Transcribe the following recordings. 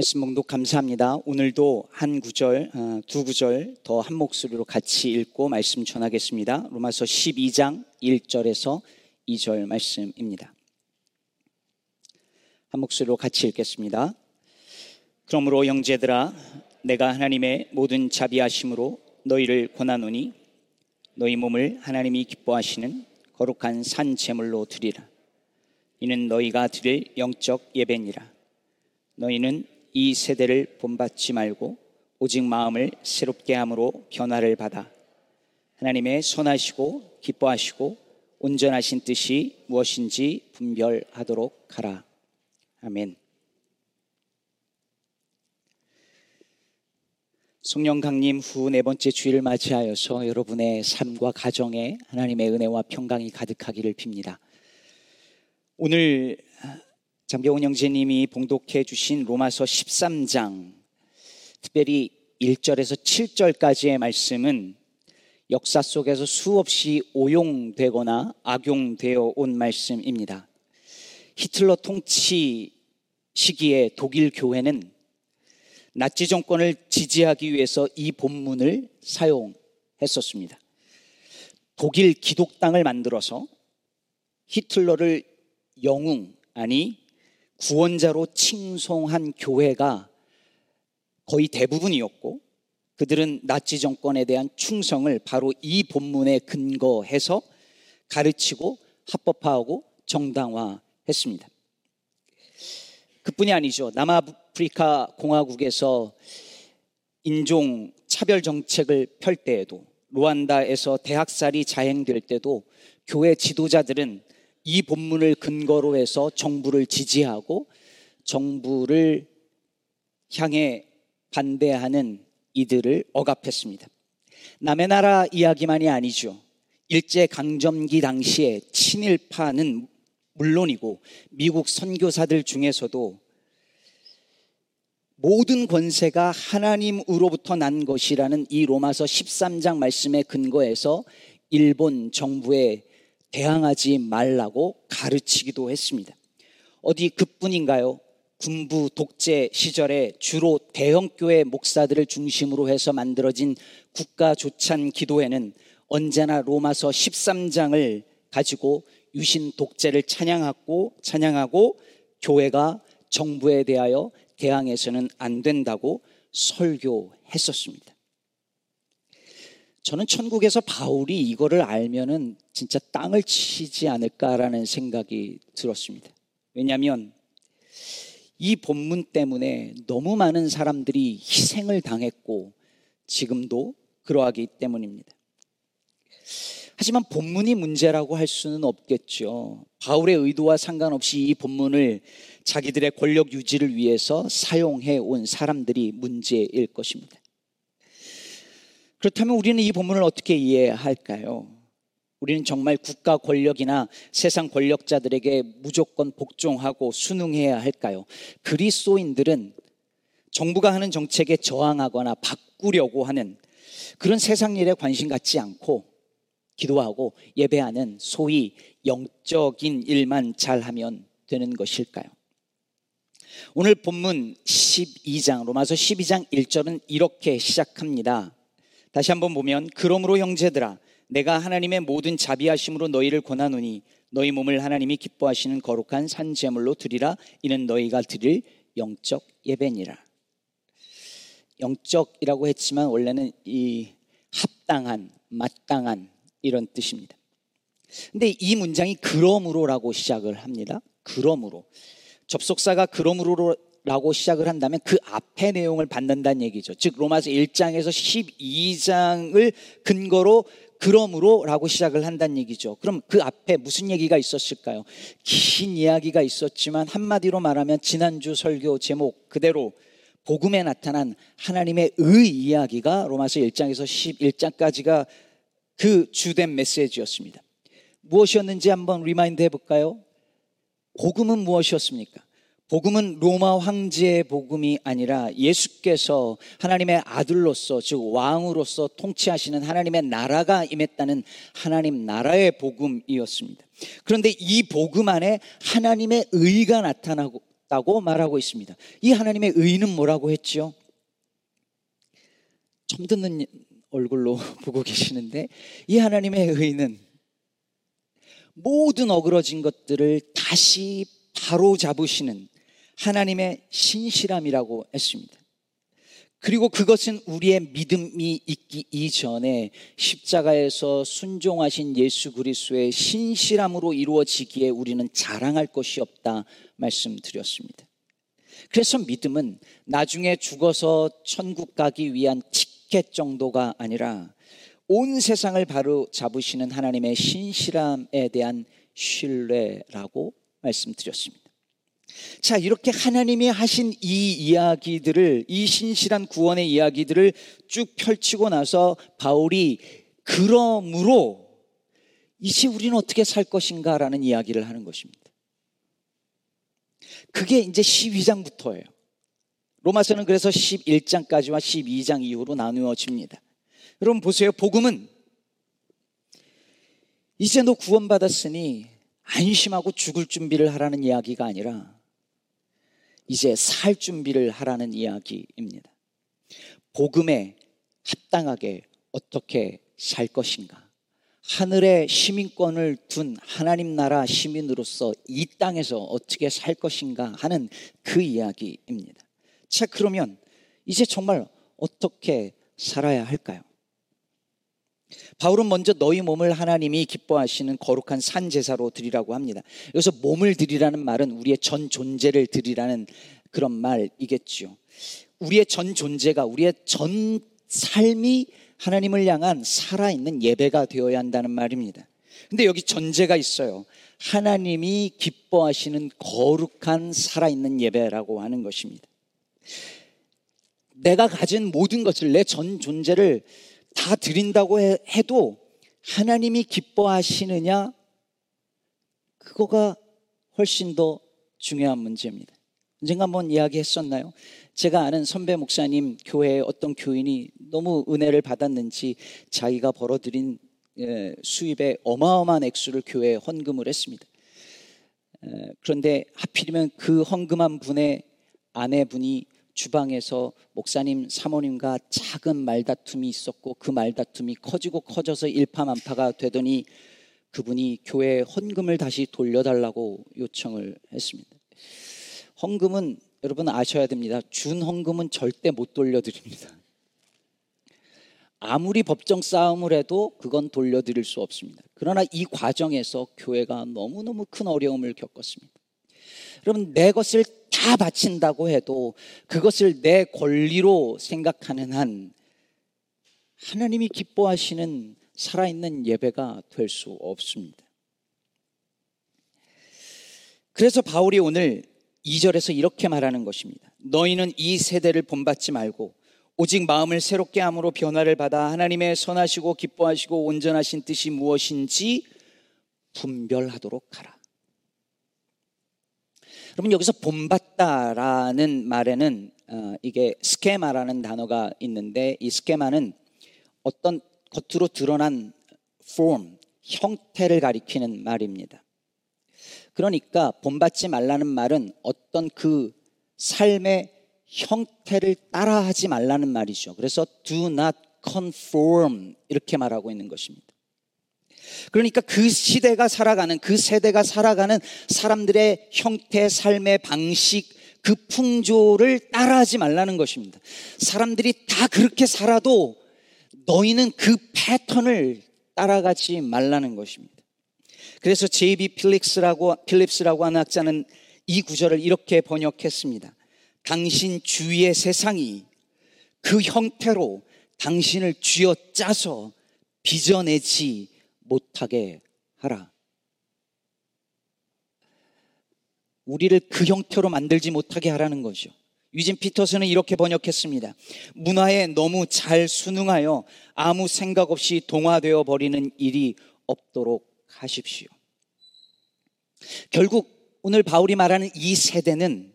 말씀 봉독 감사합니다. 오늘도 한 구절, 어, 두 구절 더 한 목소리로 같이 읽고 말씀 전하겠습니다. 로마서 12장 1절에서 2절 말씀입니다. 한 목소리로 같이 읽겠습니다. 그러므로 영제들아, 내가 하나님의 모든 자비하심으로 너희를 권하노니 너희 몸을 하나님이 기뻐하시는 거룩한 산 제물로 드리라. 이는 너희가 드릴 영적 예배니라. 너희는 이 세대를 본받지 말고 오직 마음을 새롭게 함으로 변화를 받아 하나님의 선하시고 기뻐하시고 온전하신 뜻이 무엇인지 분별하도록 하라. 아멘. 송영 강림 후 네 번째 주일을 맞이하여서 여러분의 삶과 가정에 하나님의 은혜와 평강이 가득하기를 빕니다. 오늘 장병훈 형제님이 봉독해 주신 로마서 13장, 특별히 1절에서 7절까지의 말씀은 역사 속에서 수없이 오용되거나 악용되어 온 말씀입니다. 히틀러 통치 시기에 독일 교회는 나치 정권을 지지하기 위해서 이 본문을 사용했었습니다. 독일 기독당을 만들어서 히틀러를 영웅, 아니 구원자로 칭송한 교회가 거의 대부분이었고 그들은 나치 정권에 대한 충성을 바로 이 본문에 근거해서 가르치고 합법화하고 정당화했습니다. 그뿐이 아니죠. 남아프리카 공화국에서 인종 차별 정책을 펼 때에도 루안다에서 대학살이 자행될 때도 교회 지도자들은 이 본문을 근거로 해서 정부를 지지하고 정부를 향해 반대하는 이들을 억압했습니다. 남의 나라 이야기만이 아니죠. 일제 강점기 당시에 친일파는 물론이고 미국 선교사들 중에서도 모든 권세가 하나님으로부터 난 것이라는 이 로마서 13장 말씀에 근거해서 일본 정부의 대항하지 말라고 가르치기도 했습니다. 어디 그뿐인가요? 군부 독재 시절에 주로 대형교회 목사들을 중심으로 해서 만들어진 국가 조찬 기도회는 언제나 로마서 13장을 가지고 유신 독재를 찬양하고 찬양하고 교회가 정부에 대하여 대항해서는 안 된다고 설교했었습니다. 저는 천국에서 바울이 이거를 알면은 진짜 땅을 치지 않을까라는 생각이 들었습니다. 왜냐하면 이 본문 때문에 너무 많은 사람들이 희생을 당했고 지금도 그러하기 때문입니다. 하지만 본문이 문제라고 할 수는 없겠죠. 바울의 의도와 상관없이 이 본문을 자기들의 권력 유지를 위해서 사용해 온 사람들이 문제일 것입니다. 그렇다면 우리는 이 본문을 어떻게 이해할까요? 우리는 정말 국가 권력이나 세상 권력자들에게 무조건 복종하고 순응해야 할까요? 그리스도인들은 정부가 하는 정책에 저항하거나 바꾸려고 하는 그런 세상 일에 관심 갖지 않고 기도하고 예배하는 소위 영적인 일만 잘하면 되는 것일까요? 오늘 본문 12장, 로마서 12장 1절은 이렇게 시작합니다. 다시 한번 보면 그러므로 형제들아 내가 하나님의 모든 자비하심으로 너희를 권하노니 너희 몸을 하나님이 기뻐하시는 거룩한 산 제물로 드리라 이는 너희가 드릴 영적 예배니라. 영적이라고 했지만 원래는 이 합당한, 마땅한 이런 뜻입니다. 근데 이 문장이 그러므로라고 시작을 합니다. 그러므로. 접속사가 그러므로 라고 시작을 한다면 그 앞의 내용을 받는다는 얘기죠. 즉, 로마서 1장에서 12장을 근거로 그러므로 라고 시작을 한다는 얘기죠. 그럼 그 앞에 무슨 얘기가 있었을까요? 긴 이야기가 있었지만 한마디로 말하면 지난주 설교 제목 그대로 복음에 나타난 하나님의 의 이야기가 로마서 1장에서 11장까지가 그 주된 메시지였습니다. 무엇이었는지 한번 remind 해볼까요? 복음은 무엇이었습니까? 복음은 로마 황제의 복음이 아니라 예수께서 하나님의 아들로서 즉 왕으로서 통치하시는 하나님의 나라가 임했다는 하나님 나라의 복음이었습니다. 그런데 이 복음 안에 하나님의 의가 나타나고 없다고 말하고 있습니다. 이 하나님의 의는 뭐라고 했죠? 처음 듣는 얼굴로 보고 계시는데 이 하나님의 의는 모든 어그러진 것들을 다시 바로 잡으시는 하나님의 신실함이라고 했습니다. 그리고 그것은 우리의 믿음이 있기 이전에 십자가에서 순종하신 예수 그리스도의 신실함으로 이루어지기에 우리는 자랑할 것이 없다 말씀드렸습니다. 그래서 믿음은 나중에 죽어서 천국 가기 위한 티켓 정도가 아니라 온 세상을 바로 잡으시는 하나님의 신실함에 대한 신뢰라고 말씀드렸습니다. 자, 이렇게 하나님이 하신 이 이야기들을, 이 신실한 구원의 이야기들을 쭉 펼치고 나서 바울이 그러므로 이제 우리는 어떻게 살 것인가 라는 이야기를 하는 것입니다. 그게 이제 12장부터예요. 로마서는 그래서 11장까지와 12장 이후로 나누어집니다. 여러분 보세요. 복음은 이제 너 구원받았으니 안심하고 죽을 준비를 하라는 이야기가 아니라 이제 살 준비를 하라는 이야기입니다. 복음에 합당하게 어떻게 살 것인가? 하늘의 시민권을 둔 하나님 나라 시민으로서 이 땅에서 어떻게 살 것인가 하는 그 이야기입니다. 자, 그러면 이제 정말 어떻게 살아야 할까요? 바울은 먼저 너희 몸을 하나님이 기뻐하시는 거룩한 산 제사로 드리라고 합니다. 여기서 몸을 드리라는 말은 우리의 전 존재를 드리라는 그런 말이겠죠. 우리의 전 존재가 우리의 전 삶이 하나님을 향한 살아있는 예배가 되어야 한다는 말입니다. 근데 여기 전제가 있어요. 하나님이 기뻐하시는 거룩한 살아있는 예배라고 하는 것입니다. 내가 가진 모든 것을 내 전 존재를 다 드린다고 해도 하나님이 기뻐하시느냐? 그거가 훨씬 더 중요한 문제입니다. 언젠가 한번 이야기했었나요? 제가 아는 선배 목사님 교회의 어떤 교인이 너무 은혜를 받았는지 자기가 벌어들인 예, 수입의 어마어마한 액수를 교회에 헌금을 했습니다. 그런데 하필이면 그 헌금한 분의 아내분이 주방에서 목사님 사모님과 작은 말다툼이 있었고 그 말다툼이 커지고 커져서 일파만파가 되더니 그분이 교회 헌금을 다시 돌려달라고 요청을 했습니다. 헌금은 여러분 아셔야 됩니다. 준 헌금은 절대 못 돌려드립니다. 아무리 법정 싸움을 해도 그건 돌려드릴 수 없습니다. 그러나 이 과정에서 교회가 너무너무 큰 어려움을 겪었습니다. 여러분, 내 것을 다 바친다고 해도 그것을 내 권리로 생각하는 한 하나님이 기뻐하시는 살아있는 예배가 될 수 없습니다. 그래서 바울이 오늘 2절에서 이렇게 말하는 것입니다. 너희는 이 세대를 본받지 말고 오직 마음을 새롭게 함으로 변화를 받아 하나님의 선하시고 기뻐하시고 온전하신 뜻이 무엇인지 분별하도록 하라. 여러분 여기서 본받다라는 말에는 어, 이게 스케마라는 단어가 있는데 이 스케마는 어떤 겉으로 드러난 form, 형태를 가리키는 말입니다. 그러니까 본받지 말라는 말은 어떤 그 삶의 형태를 따라하지 말라는 말이죠. 그래서 do not conform 이렇게 말하고 있는 것입니다. 그러니까 그 시대가 살아가는 그 세대가 살아가는 사람들의 형태, 삶의 방식, 그 풍조를 따라하지 말라는 것입니다. 사람들이 다 그렇게 살아도 너희는 그 패턴을 따라가지 말라는 것입니다. 그래서 제이비 필립스라고 필립스라고 하는 학자는 이 구절을 이렇게 번역했습니다. 당신 주위의 세상이 그 형태로 당신을 쥐어 짜서 빚어내지 못하게 하라. 우리를 그 형태로 만들지 못하게 하라는 거죠. 유진 피터슨은 이렇게 번역했습니다. 문화에 너무 잘 순응하여 아무 생각 없이 동화되어 버리는 일이 없도록 하십시오. 결국 오늘 바울이 말하는 이 세대는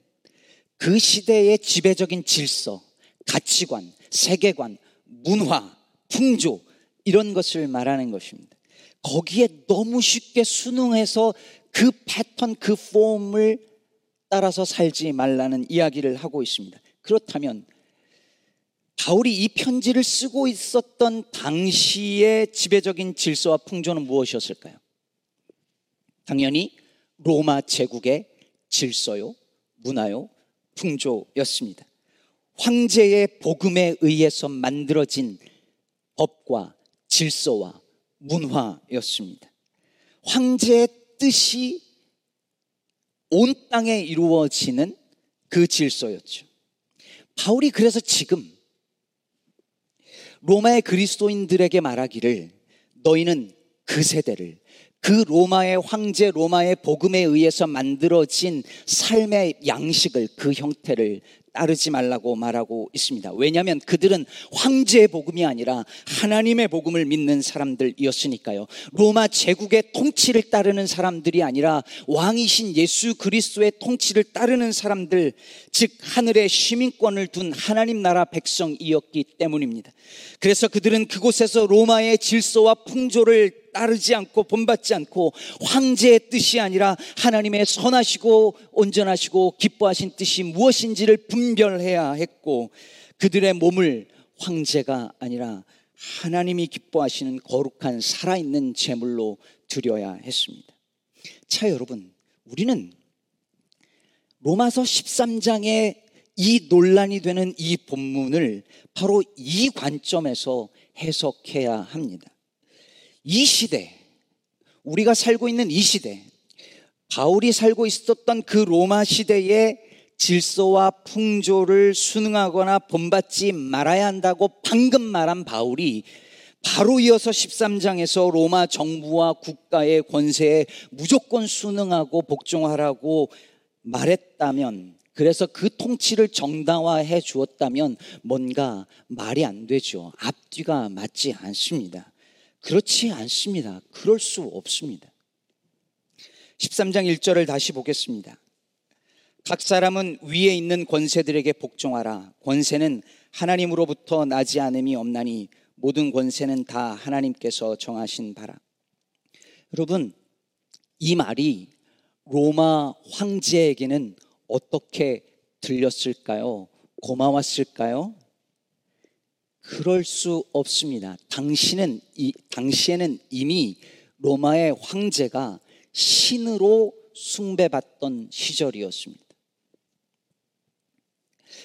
그 시대의 지배적인 질서, 가치관, 세계관, 문화, 풍조 이런 것을 말하는 것입니다. 거기에 너무 쉽게 순응해서 그 패턴, 그 폼을 따라서 살지 말라는 이야기를 하고 있습니다. 그렇다면 바울이 이 편지를 쓰고 있었던 당시의 지배적인 질서와 풍조는 무엇이었을까요? 당연히 로마 제국의 질서요, 문화요, 풍조였습니다. 황제의 복음에 의해서 만들어진 법과 질서와 문화였습니다. 황제의 뜻이 온 땅에 이루어지는 그 질서였죠. 바울이 그래서 지금 로마의 그리스도인들에게 말하기를 너희는 그 세대를 그 로마의 황제 로마의 복음에 의해서 만들어진 삶의 양식을 그 형태를 따르지 말라고 말하고 있습니다. 왜냐하면 그들은 황제의 복음이 아니라 하나님의 복음을 믿는 사람들이었으니까요. 로마 제국의 통치를 따르는 사람들이 아니라 왕이신 예수 그리스도의 통치를 따르는 사람들, 즉 하늘의 시민권을 둔 하나님 나라 백성이었기 때문입니다. 그래서 그들은 그곳에서 로마의 질서와 풍조를 따르지 않고 본받지 않고 황제의 뜻이 아니라 하나님의 선하시고 온전하시고 기뻐하신 뜻이 무엇인지를 분별해야 했고 그들의 몸을 황제가 아니라 하나님이 기뻐하시는 거룩한 살아있는 제물로 드려야 했습니다. 자, 여러분, 우리는 로마서 13장에 이 논란이 되는 이 본문을 바로 이 관점에서 해석해야 합니다. 이 시대, 우리가 살고 있는 이 시대, 바울이 살고 있었던 그 로마 시대의 질서와 풍조를 순응하거나 본받지 말아야 한다고 방금 말한 바울이 바로 이어서 13장에서 로마 정부와 국가의 권세에 무조건 순응하고 복종하라고 말했다면 그래서 그 통치를 정당화해 주었다면 뭔가 말이 안 되죠. 앞뒤가 맞지 않습니다. 그렇지 않습니다. 그럴 수 없습니다. 13장 1절을 다시 보겠습니다. 각 사람은 위에 있는 권세들에게 복종하라. 권세는 하나님으로부터 나지 않음이 없나니 모든 권세는 다 하나님께서 정하신 바라. 여러분, 이 말이 로마 황제에게는 어떻게 들렸을까요? 고마웠을까요? 그럴 수 없습니다. 당신은 이 당시에는 이미 로마의 황제가 신으로 숭배받던 시절이었습니다.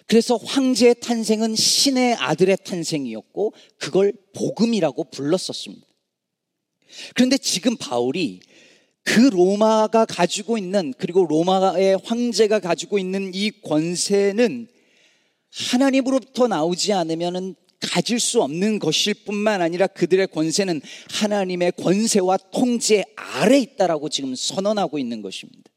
그래서 황제의 탄생은 신의 아들의 탄생이었고 그걸 복음이라고 불렀었습니다. 그런데 지금 바울이 그 로마가 가지고 있는 그리고 로마의 황제가 가지고 있는 이 권세는 하나님으로부터 나오지 않으면 가질 수 없는 것일 뿐만 아니라 그들의 권세는 하나님의 권세와 통제 아래 있다라고 지금 선언하고 있는 것입니다.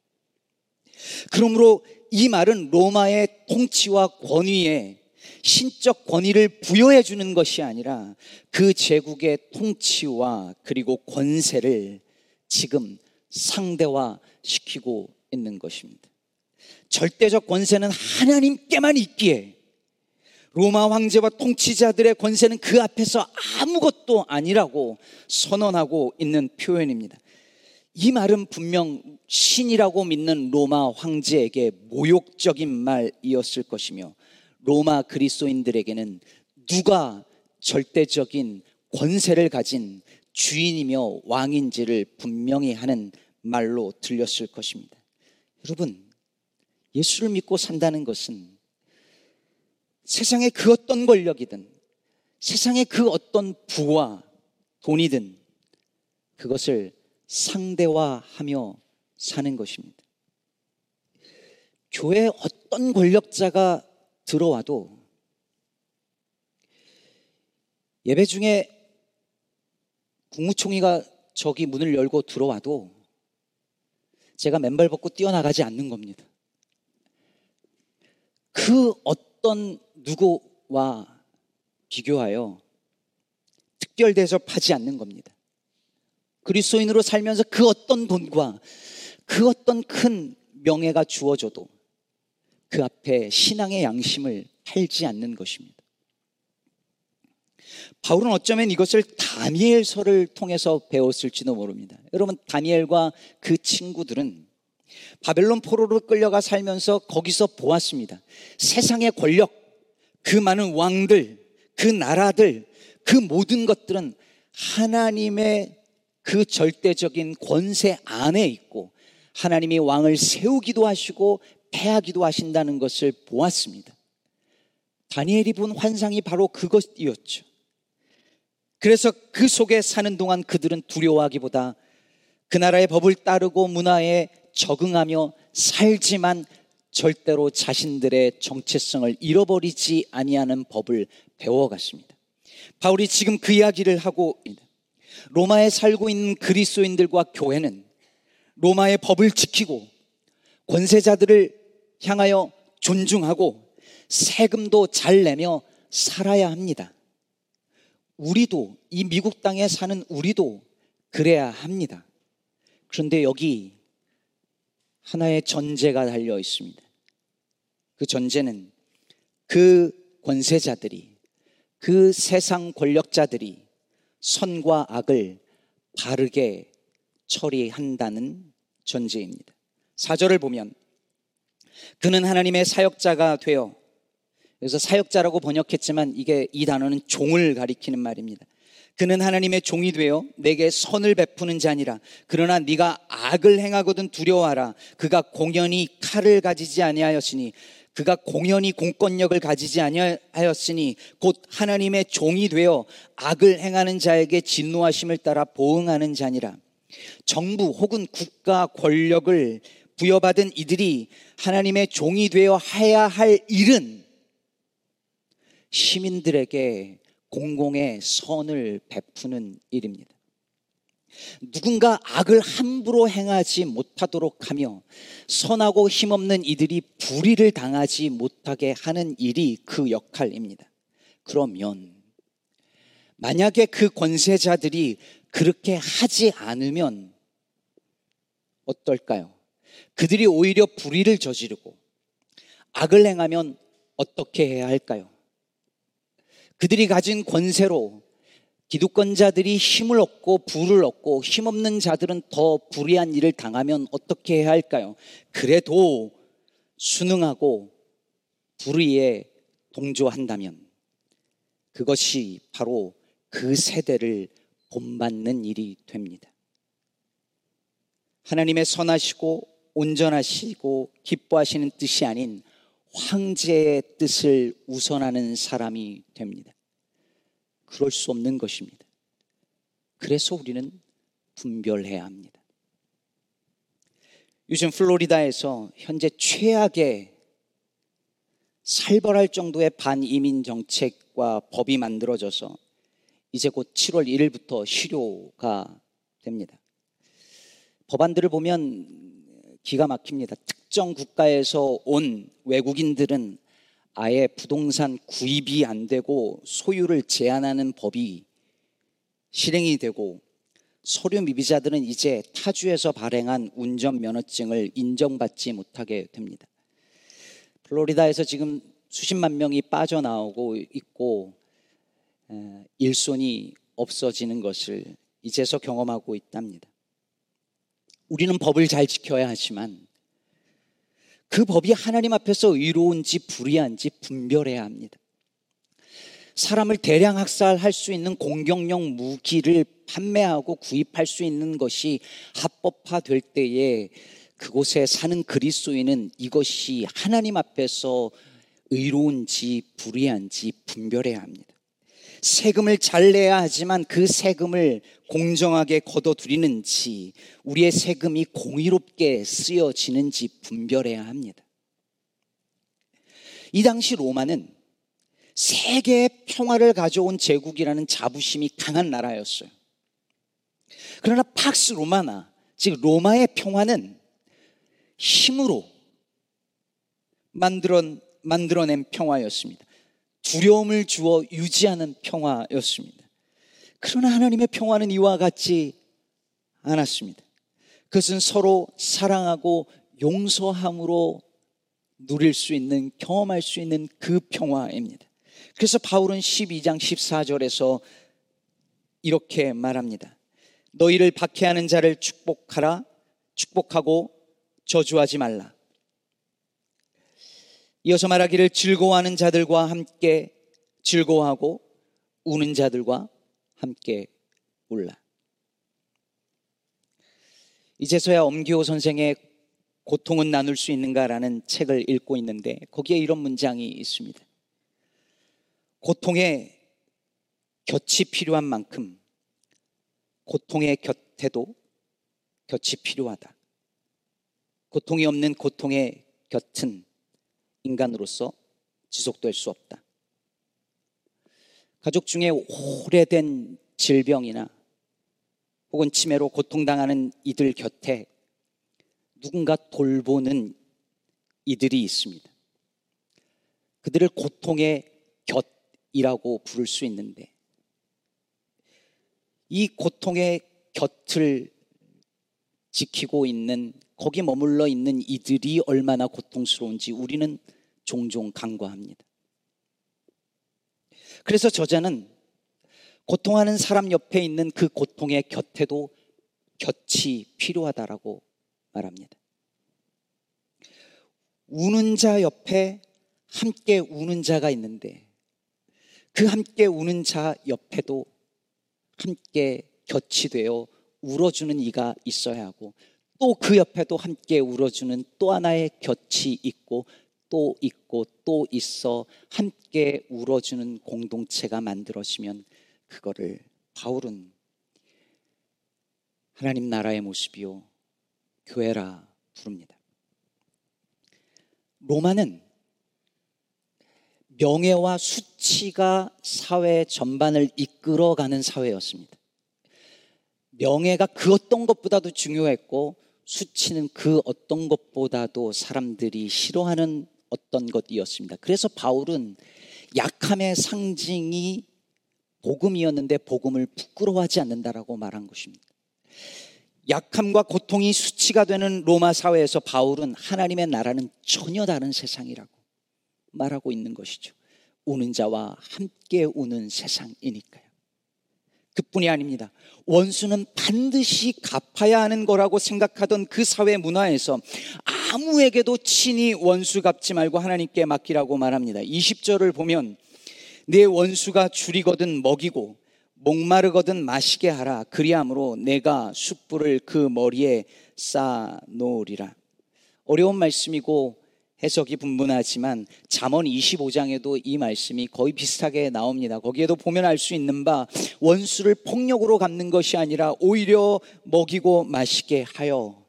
그러므로 이 말은 로마의 통치와 권위에 신적 권위를 부여해 주는 것이 아니라 그 제국의 통치와 그리고 권세를 지금 상대화 시키고 있는 것입니다. 절대적 권세는 하나님께만 있기에 로마 황제와 통치자들의 권세는 그 앞에서 아무것도 아니라고 선언하고 있는 표현입니다. 이 말은 분명 신이라고 믿는 로마 황제에게 모욕적인 말이었을 것이며 로마 그리스도인들에게는 누가 절대적인 권세를 가진 주인이며 왕인지를 분명히 하는 말로 들렸을 것입니다. 여러분, 예수를 믿고 산다는 것은 세상의 그 어떤 권력이든 세상의 그 어떤 부와 돈이든 그것을 상대화하며 사는 것입니다. 교회에 어떤 권력자가 들어와도 예배 중에 국무총리가 저기 문을 열고 들어와도 제가 맨발 벗고 뛰어나가지 않는 겁니다. 그 어떤 누구와 비교하여 특별 대접하지 않는 겁니다. 그리스도인으로 살면서 그 어떤 돈과 그 어떤 큰 명예가 주어져도 그 앞에 신앙의 양심을 팔지 않는 것입니다. 바울은 어쩌면 이것을 다니엘서를 통해서 배웠을지도 모릅니다. 여러분, 다니엘과 그 친구들은 바벨론 포로로 끌려가 살면서 거기서 보았습니다. 세상의 권력, 그 많은 왕들, 그 나라들, 그 모든 것들은 하나님의 그 절대적인 권세 안에 있고 하나님이 왕을 세우기도 하시고 패하기도 하신다는 것을 보았습니다. 다니엘이 본 환상이 바로 그것이었죠. 그래서 그 속에 사는 동안 그들은 두려워하기보다 그 나라의 법을 따르고 문화에 적응하며 살지만 절대로 자신들의 정체성을 잃어버리지 아니하는 법을 배워갔습니다. 바울이 지금 그 이야기를 하고 로마에 살고 있는 그리스도인들과 교회는 로마의 법을 지키고 권세자들을 향하여 존중하고 세금도 잘 내며 살아야 합니다. 우리도 이 미국 땅에 사는 우리도 그래야 합니다. 그런데 여기 하나의 전제가 달려 있습니다. 그 전제는 그 권세자들이 그 세상 권력자들이 선과 악을 바르게 처리한다는 전제입니다. 사절을 보면 그는 하나님의 사역자가 되어 그래서 사역자라고 번역했지만 이게 이 단어는 종을 가리키는 말입니다. 그는 하나님의 종이 되어 내게 선을 베푸는 자니라. 그러나 네가 악을 행하거든 두려워하라. 그가 공연히 칼을 가지지 아니하였으니 그가 공연히 공권력을 가지지 아니하였으니 곧 하나님의 종이 되어 악을 행하는 자에게 진노하심을 따라 보응하는 자니라. 정부 혹은 국가 권력을 부여받은 이들이 하나님의 종이 되어 해야 할 일은 시민들에게 공공의 선을 베푸는 일입니다. 누군가 악을 함부로 행하지 못하도록 하며 선하고 힘없는 이들이 불의를 당하지 못하게 하는 일이 그 역할입니다. 그러면 만약에 그 권세자들이 그렇게 하지 않으면 어떨까요? 그들이 오히려 불의를 저지르고 악을 행하면 어떻게 해야 할까요? 그들이 가진 권세로 기득권자들이 힘을 얻고 부를 얻고 힘없는 자들은 더 불의한 일을 당하면 어떻게 해야 할까요? 그래도 순응하고 불의에 동조한다면 그것이 바로 그 세대를 본받는 일이 됩니다. 하나님의 선하시고 온전하시고 기뻐하시는 뜻이 아닌 황제의 뜻을 우선하는 사람이 됩니다. 그럴 수 없는 것입니다. 그래서 우리는 분별해야 합니다. 요즘 플로리다에서 현재 최악의 살벌할 정도의 반이민 정책과 법이 만들어져서 이제 곧 7월 1일부터 실효가 됩니다. 법안들을 보면 기가 막힙니다. 특정 국가에서 온 외국인들은 아예 부동산 구입이 안 되고 소유를 제한하는 법이 실행이 되고 서류 미비자들은 이제 타주에서 발행한 운전면허증을 인정받지 못하게 됩니다. 플로리다에서 지금 수십만 명이 빠져나오고 있고 일손이 없어지는 것을 이제서 경험하고 있답니다. 우리는 법을 잘 지켜야 하지만 그 법이 하나님 앞에서 의로운지 불의한지 분별해야 합니다. 사람을 대량 학살할 수 있는 공격용 무기를 판매하고 구입할 수 있는 것이 합법화될 때에 그곳에 사는 그리스도인은 이것이 하나님 앞에서 의로운지 불의한지 분별해야 합니다. 세금을 잘 내야 하지만 그 세금을 공정하게 걷어들이는지 우리의 세금이 공의롭게 쓰여지는지 분별해야 합니다. 이 당시 로마는 세계의 평화를 가져온 제국이라는 자부심이 강한 나라였어요. 그러나 팍스 로마나, 즉 로마의 평화는 힘으로 만들어, 만들어낸 평화였습니다. 두려움을 주어 유지하는 평화였습니다. 그러나 하나님의 평화는 이와 같지 않았습니다. 그것은 서로 사랑하고 용서함으로 누릴 수 있는, 경험할 수 있는 그 평화입니다. 그래서 바울은 12장 14절에서 이렇게 말합니다. 너희를 박해하는 자를 축복하라, 축복하고 저주하지 말라. 이어서 말하기를 즐거워하는 자들과 함께 즐거워하고 우는 자들과 함께 울라. 이제서야 엄기호 선생의 고통은 나눌 수 있는가라는 책을 읽고 있는데 거기에 이런 문장이 있습니다. 고통의 곁이 필요한 만큼 고통의 곁에도 곁이 필요하다. 고통이 없는 고통의 곁은 인간으로서 지속될 수 없다. 가족 중에 오래된 질병이나 혹은 치매로 고통당하는 이들 곁에 누군가 돌보는 이들이 있습니다. 그들을 고통의 곁이라고 부를 수 있는데 이 고통의 곁을 지키고 있는 거기 머물러 있는 이들이 얼마나 고통스러운지 우리는 종종 간과합니다. 그래서 저자는 고통하는 사람 옆에 있는 그 고통의 곁에도 곁이 필요하다라고 말합니다. 우는 자 옆에 함께 우는 자가 있는데 그 함께 우는 자 옆에도 함께 곁이 되어 울어주는 이가 있어야 하고 또 그 옆에도 함께 울어주는 또 하나의 곁이 있고 또 있고 또 있어 함께 울어주는 공동체가 만들어지면 그거를 바울은 하나님 나라의 모습이요 교회라 부릅니다. 로마는 명예와 수치가 사회 전반을 이끌어가는 사회였습니다. 명예가 그 어떤 것보다도 중요했고 수치는 그 어떤 것보다도 사람들이 싫어하는 어떤 것이었습니다. 그래서 바울은 약함의 상징이 복음이었는데 복음을 부끄러워하지 않는다라고 말한 것입니다. 약함과 고통이 수치가 되는 로마 사회에서 바울은 하나님의 나라는 전혀 다른 세상이라고 말하고 있는 것이죠. 우는 자와 함께 우는 세상이니까요. 그뿐이 아닙니다. 원수는 반드시 갚아야 하는 거라고 생각하던 그 사회 문화에서 아무에게도 친히 원수 갚지 말고 하나님께 맡기라고 말합니다. 20절을 보면 내 원수가 줄이거든 먹이고 목마르거든 마시게 하라. 그리함으로 내가 숯불을 그 머리에 쌓아 놓으리라. 어려운 말씀이고 해석이 분분하지만 잠언 25장에도 이 말씀이 거의 비슷하게 나옵니다. 거기에도 보면 알 수 있는 바 원수를 폭력으로 갚는 것이 아니라 오히려 먹이고 마시게 하여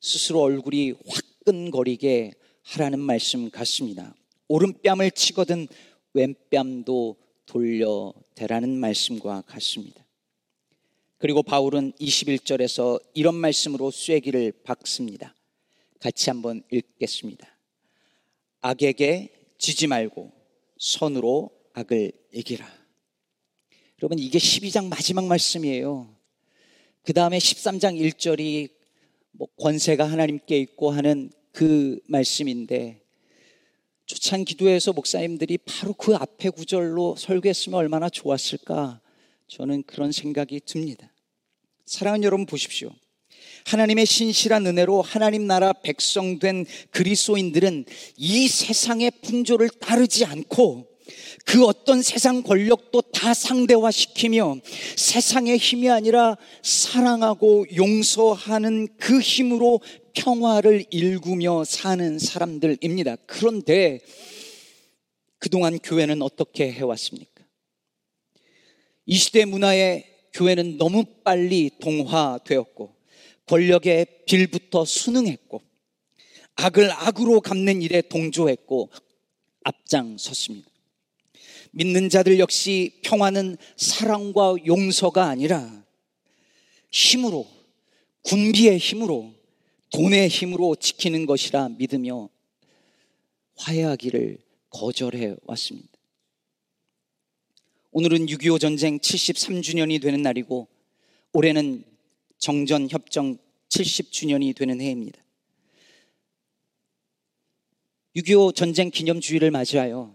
스스로 얼굴이 화끈거리게 하라는 말씀 같습니다. 오른뺨을 치거든 왼뺨도 돌려대라는 말씀과 같습니다. 그리고 바울은 21절에서 이런 말씀으로 쐐기를 박습니다. 같이 한번 읽겠습니다. 악에게 지지 말고 선으로 악을 이기라. 여러분 이게 12장 마지막 말씀이에요. 그 다음에 13장 1절이 뭐 권세가 하나님께 있고 하는 그 말씀인데 초창 기도에서 목사님들이 바로 그 앞에 구절로 설교했으면 얼마나 좋았을까 저는 그런 생각이 듭니다. 사랑하는 여러분 보십시오. 하나님의 신실한 은혜로 하나님 나라 백성된 그리스도인들은 이 세상의 풍조를 따르지 않고 그 어떤 세상 권력도 다 상대화시키며 세상의 힘이 아니라 사랑하고 용서하는 그 힘으로 평화를 일구며 사는 사람들입니다. 그런데 그동안 교회는 어떻게 해왔습니까? 이 시대 문화의 교회는 너무 빨리 동화되었고 권력의 빌부터 순응했고 악을 악으로 갚는 일에 동조했고 앞장섰습니다. 믿는 자들 역시 평화는 사랑과 용서가 아니라 힘으로 군비의 힘으로 돈의 힘으로 지키는 것이라 믿으며 화해하기를 거절해 왔습니다. 오늘은 6.25 전쟁 73주년이 되는 날이고 올해는 정전 협정 70주년이 되는 해입니다. 6.25 전쟁 기념주의를 맞이하여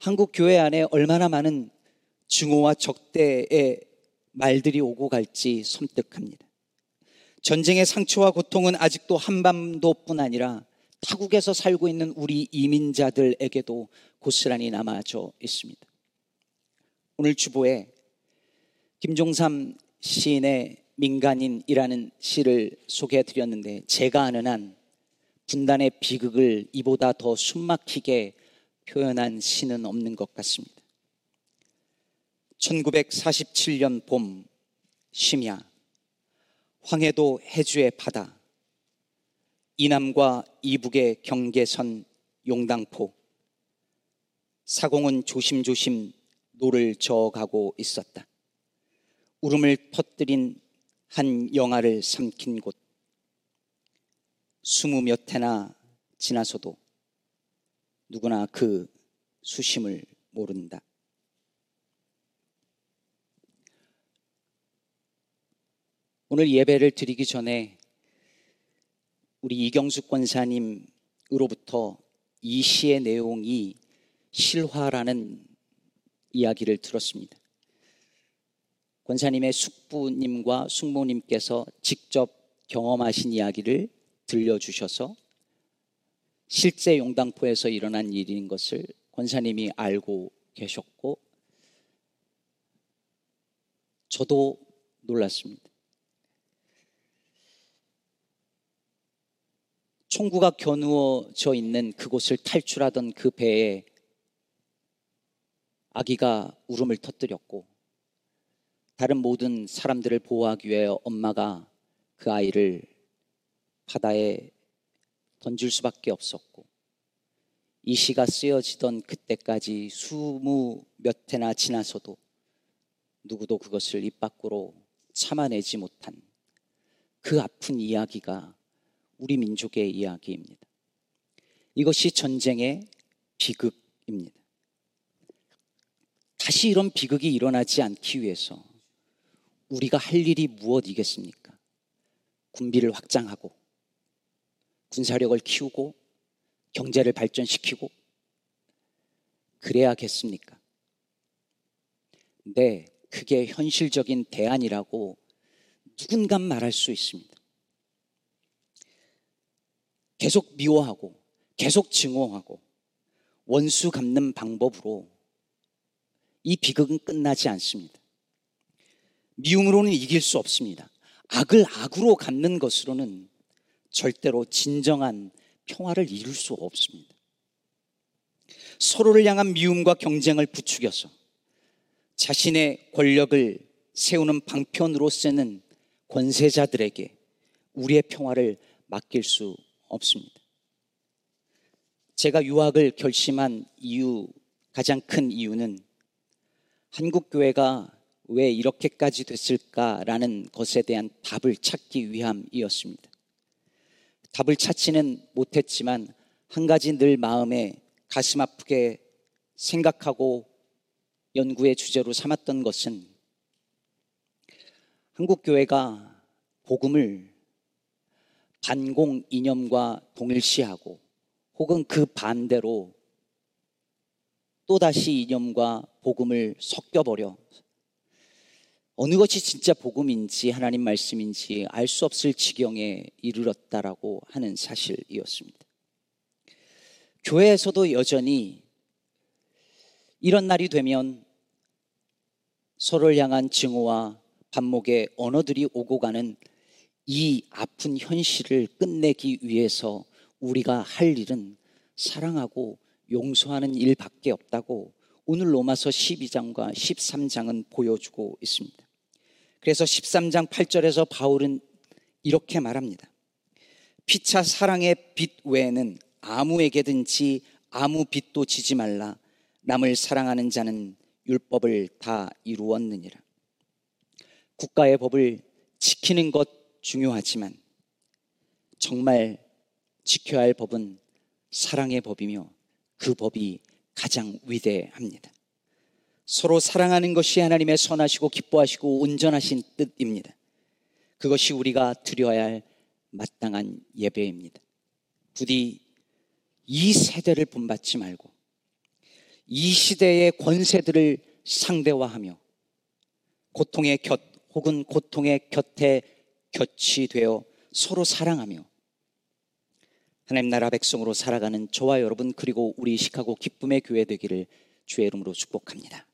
한국 교회 안에 얼마나 많은 증오와 적대의 말들이 오고 갈지 섬뜩합니다. 전쟁의 상처와 고통은 아직도 한반도뿐 아니라 타국에서 살고 있는 우리 이민자들에게도 고스란히 남아져 있습니다. 오늘 주보에 김종삼 시인의 민간인이라는 시를 소개해 드렸는데 제가 아는 한 분단의 비극을 이보다 더 숨막히게 표현한 시는 없는 것 같습니다. 1947년 봄 심야 황해도 해주의 바다 이남과 이북의 경계선 용당포 사공은 조심조심 노를 저어가고 있었다. 울음을 터뜨린 한 영화를 삼킨 곳 스무 몇 해나 지나서도 누구나 그 수심을 모른다. 오늘 예배를 드리기 전에 우리 이경숙 권사님으로부터 이 시의 내용이 실화라는 이야기를 들었습니다. 권사님의 숙부님과 숙모님께서 직접 경험하신 이야기를 들려주셔서 실제 용당포에서 일어난 일인 것을 권사님이 알고 계셨고 저도 놀랐습니다. 총구가 겨누어져 있는 그곳을 탈출하던 그 배에 아기가 울음을 터뜨렸고 다른 모든 사람들을 보호하기 위해 엄마가 그 아이를 바다에 던질 수밖에 없었고 이 시가 쓰여지던 그때까지 수무 몇 해나 지나서도 누구도 그것을 입 밖으로 참아내지 못한 그 아픈 이야기가 우리 민족의 이야기입니다. 이것이 전쟁의 비극입니다. 다시 이런 비극이 일어나지 않기 위해서 우리가 할 일이 무엇이겠습니까? 군비를 확장하고 군사력을 키우고 경제를 발전시키고 그래야겠습니까? 네, 그게 현실적인 대안이라고 누군가 말할 수 있습니다. 계속 미워하고 계속 증오하고 원수 갚는 방법으로 이 비극은 끝나지 않습니다. 미움으로는 이길 수 없습니다. 악을 악으로 갚는 것으로는 절대로 진정한 평화를 이룰 수 없습니다. 서로를 향한 미움과 경쟁을 부추겨서 자신의 권력을 세우는 방편으로 쓰는 권세자들에게 우리의 평화를 맡길 수 없습니다. 제가 유학을 결심한 이유, 가장 큰 이유는 한국교회가 왜 이렇게까지 됐을까라는 것에 대한 답을 찾기 위함이었습니다. 답을 찾지는 못했지만 한 가지 늘 마음에 가슴 아프게 생각하고 연구의 주제로 삼았던 것은 한국 교회가 복음을 반공 이념과 동일시하고 혹은 그 반대로 또다시 이념과 복음을 섞여버려 어느 것이 진짜 복음인지 하나님 말씀인지 알 수 없을 지경에 이르렀다라고 하는 사실이었습니다. 교회에서도 여전히 이런 날이 되면 서로를 향한 증오와 반목의 언어들이 오고 가는 이 아픈 현실을 끝내기 위해서 우리가 할 일은 사랑하고 용서하는 일밖에 없다고 오늘 로마서 12장과 13장은 보여주고 있습니다. 그래서 13장 8절에서 바울은 이렇게 말합니다. 피차 사랑의 빛 외에는 아무에게든지 아무 빛도 지지 말라. 남을 사랑하는 자는 율법을 다 이루었느니라. 국가의 법을 지키는 것 중요하지만 정말 지켜야 할 법은 사랑의 법이며 그 법이 가장 위대합니다. 서로 사랑하는 것이 하나님의 선하시고 기뻐하시고 온전하신 뜻입니다. 그것이 우리가 드려야 할 마땅한 예배입니다. 부디 이 세대를 본받지 말고 이 시대의 권세들을 상대화하며 고통의 곁 혹은 고통의 곁에 곁이 되어 서로 사랑하며 하나님 나라 백성으로 살아가는 저와 여러분 그리고 우리 시카고 기쁨의 교회 되기를 주의 이름으로 축복합니다.